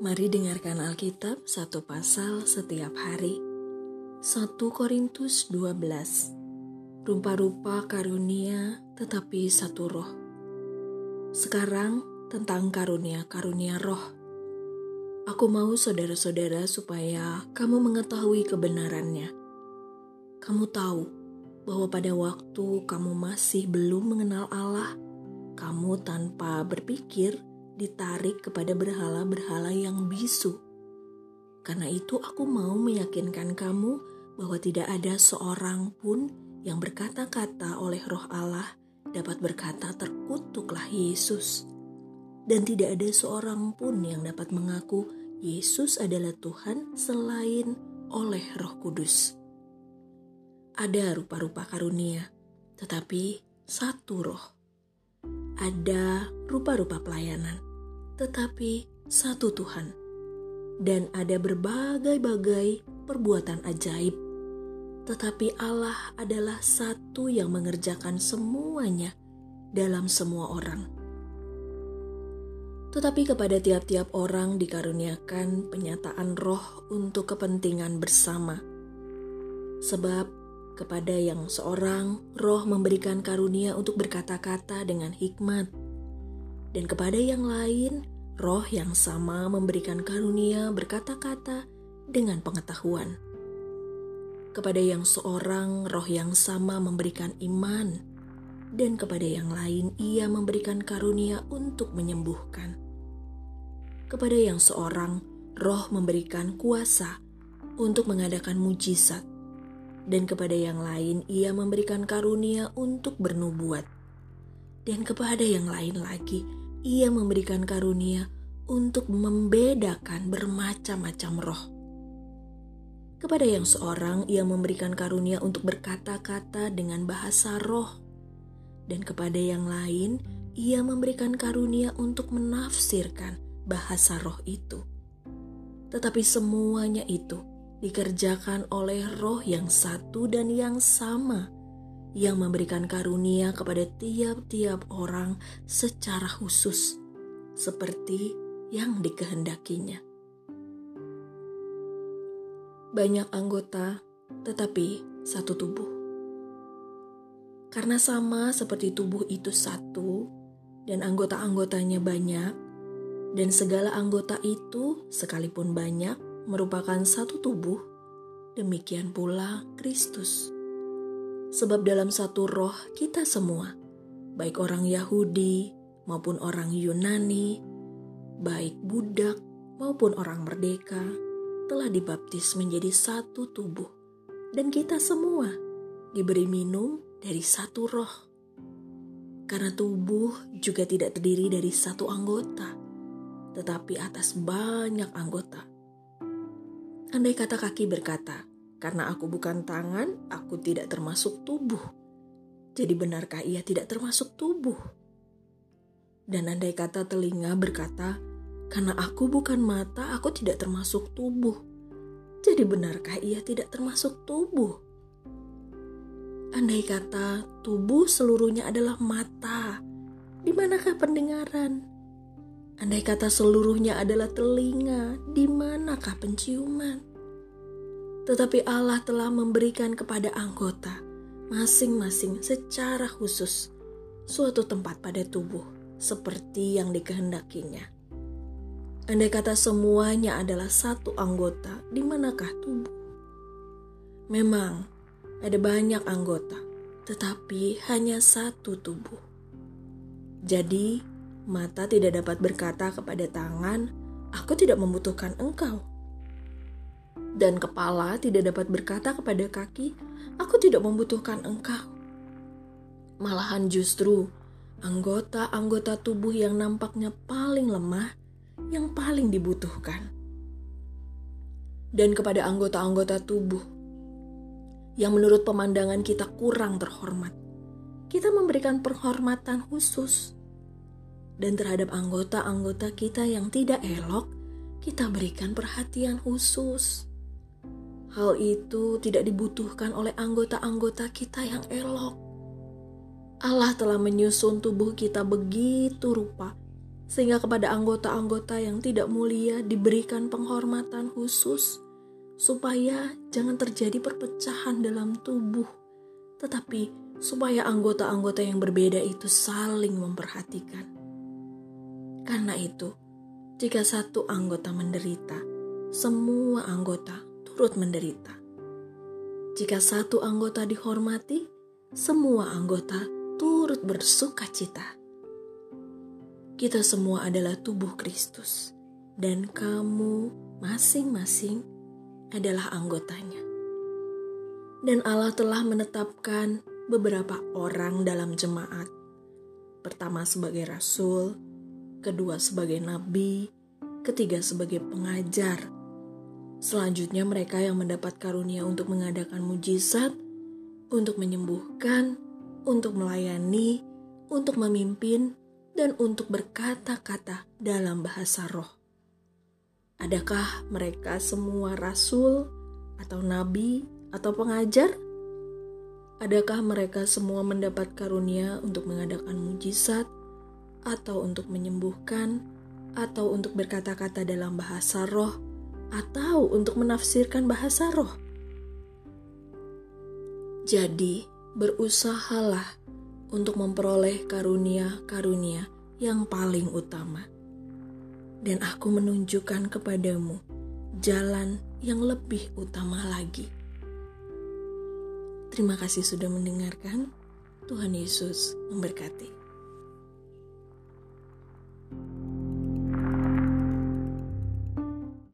Mari dengarkan Alkitab satu pasal setiap hari. 1 Korintus 12 Rupa-rupa karunia tetapi satu roh. Sekarang tentang karunia-karunia roh. Aku mau saudara-saudara supaya kamu mengetahui kebenarannya. Kamu tahu bahwa pada waktu kamu masih belum mengenal Allah, kamu tanpa berpikir ditarik kepada berhala-berhala yang bisu. Karena itu aku mau meyakinkan kamu bahwa tidak ada seorang pun yang berkata-kata oleh roh Allah dapat berkata terkutuklah Yesus. Dan tidak ada seorang pun yang dapat mengaku Yesus adalah Tuhan selain oleh roh kudus. Ada rupa-rupa karunia, tetapi satu roh. Ada rupa-rupa pelayanan, tetapi satu Tuhan. Dan ada berbagai-bagai perbuatan ajaib, tetapi Allah adalah satu yang mengerjakan semuanya dalam semua orang. Tetapi kepada tiap-tiap orang dikaruniakan penyataan roh untuk kepentingan bersama. Sebab kepada yang seorang roh memberikan karunia untuk berkata-kata dengan hikmat, dan kepada yang lain, roh yang sama memberikan karunia berkata-kata dengan pengetahuan. Kepada yang seorang, roh yang sama memberikan iman, dan kepada yang lain, ia memberikan karunia untuk menyembuhkan. Kepada yang seorang, roh memberikan kuasa untuk mengadakan mujizat, dan kepada yang lain, ia memberikan karunia untuk bernubuat, dan kepada yang lain lagi ia memberikan karunia untuk membedakan bermacam-macam roh. Kepada yang seorang, ia memberikan karunia untuk berkata-kata dengan bahasa roh, dan kepada yang lain, ia memberikan karunia untuk menafsirkan bahasa roh itu. Tetapi semuanya itu dikerjakan oleh roh yang satu dan yang sama yang memberikan karunia kepada tiap-tiap orang secara khusus, seperti yang dikehendakinya. Banyak anggota, tetapi satu tubuh. Karena sama seperti tubuh itu satu, dan anggota-anggotanya banyak, dan segala anggota itu, sekalipun banyak, merupakan satu tubuh, demikian pula Kristus. Sebab dalam satu roh kita semua, baik orang Yahudi maupun orang Yunani, baik budak maupun orang merdeka, telah dibaptis menjadi satu tubuh. Dan kita semua diberi minum dari satu roh. Karena tubuh juga tidak terdiri dari satu anggota, tetapi atas banyak anggota. Andai kata kaki berkata, karena aku bukan tangan, aku tidak termasuk tubuh. Jadi benarkah ia tidak termasuk tubuh? Dan andai kata telinga berkata, karena aku bukan mata, aku tidak termasuk tubuh. Jadi benarkah ia tidak termasuk tubuh? Andai kata tubuh seluruhnya adalah mata, di manakah pendengaran? Andai kata seluruhnya adalah telinga, di manakah penciuman? Tetapi Allah telah memberikan kepada anggota masing-masing secara khusus suatu tempat pada tubuh seperti yang dikehendakinya. Andai kata semuanya adalah satu anggota, di manakah tubuh? Memang ada banyak anggota, tetapi hanya satu tubuh. Jadi, mata tidak dapat berkata kepada tangan, "Aku tidak membutuhkan engkau." Dan kepala tidak dapat berkata kepada kaki, "Aku tidak membutuhkan engkau." Malahan justru anggota-anggota tubuh yang nampaknya paling lemah yang paling dibutuhkan. Dan kepada anggota-anggota tubuh yang menurut pemandangan kita kurang terhormat, kita memberikan penghormatan khusus. Dan terhadap anggota-anggota kita yang tidak elok, kita berikan perhatian khusus. Hal itu tidak dibutuhkan oleh anggota-anggota kita yang elok. Allah telah menyusun tubuh kita begitu rupa, sehingga kepada anggota-anggota yang tidak mulia diberikan penghormatan khusus, supaya jangan terjadi perpecahan dalam tubuh, tetapi supaya anggota-anggota yang berbeda itu saling memperhatikan. Karena itu, jika satu anggota menderita, semua anggota turut menderita. Jika satu anggota dihormati, semua anggota turut bersuka cita. Kita semua adalah tubuh Kristus, dan kamu masing-masing adalah anggotanya. Dan Allah telah menetapkan beberapa orang dalam jemaat. Pertama sebagai rasul, kedua sebagai nabi, ketiga sebagai pengajar. Selanjutnya mereka yang mendapat karunia untuk mengadakan mujizat, untuk menyembuhkan, untuk melayani, untuk memimpin, dan untuk berkata-kata dalam bahasa roh. Adakah mereka semua rasul atau nabi atau pengajar? Adakah mereka semua mendapat karunia untuk mengadakan mujizat atau untuk menyembuhkan atau untuk berkata-kata dalam bahasa roh atau untuk menafsirkan bahasa roh? Jadi, berusahalah untuk memperoleh karunia-karunia yang paling utama. Dan aku menunjukkan kepadamu jalan yang lebih utama lagi. Terima kasih sudah mendengarkan. Tuhan Yesus memberkati.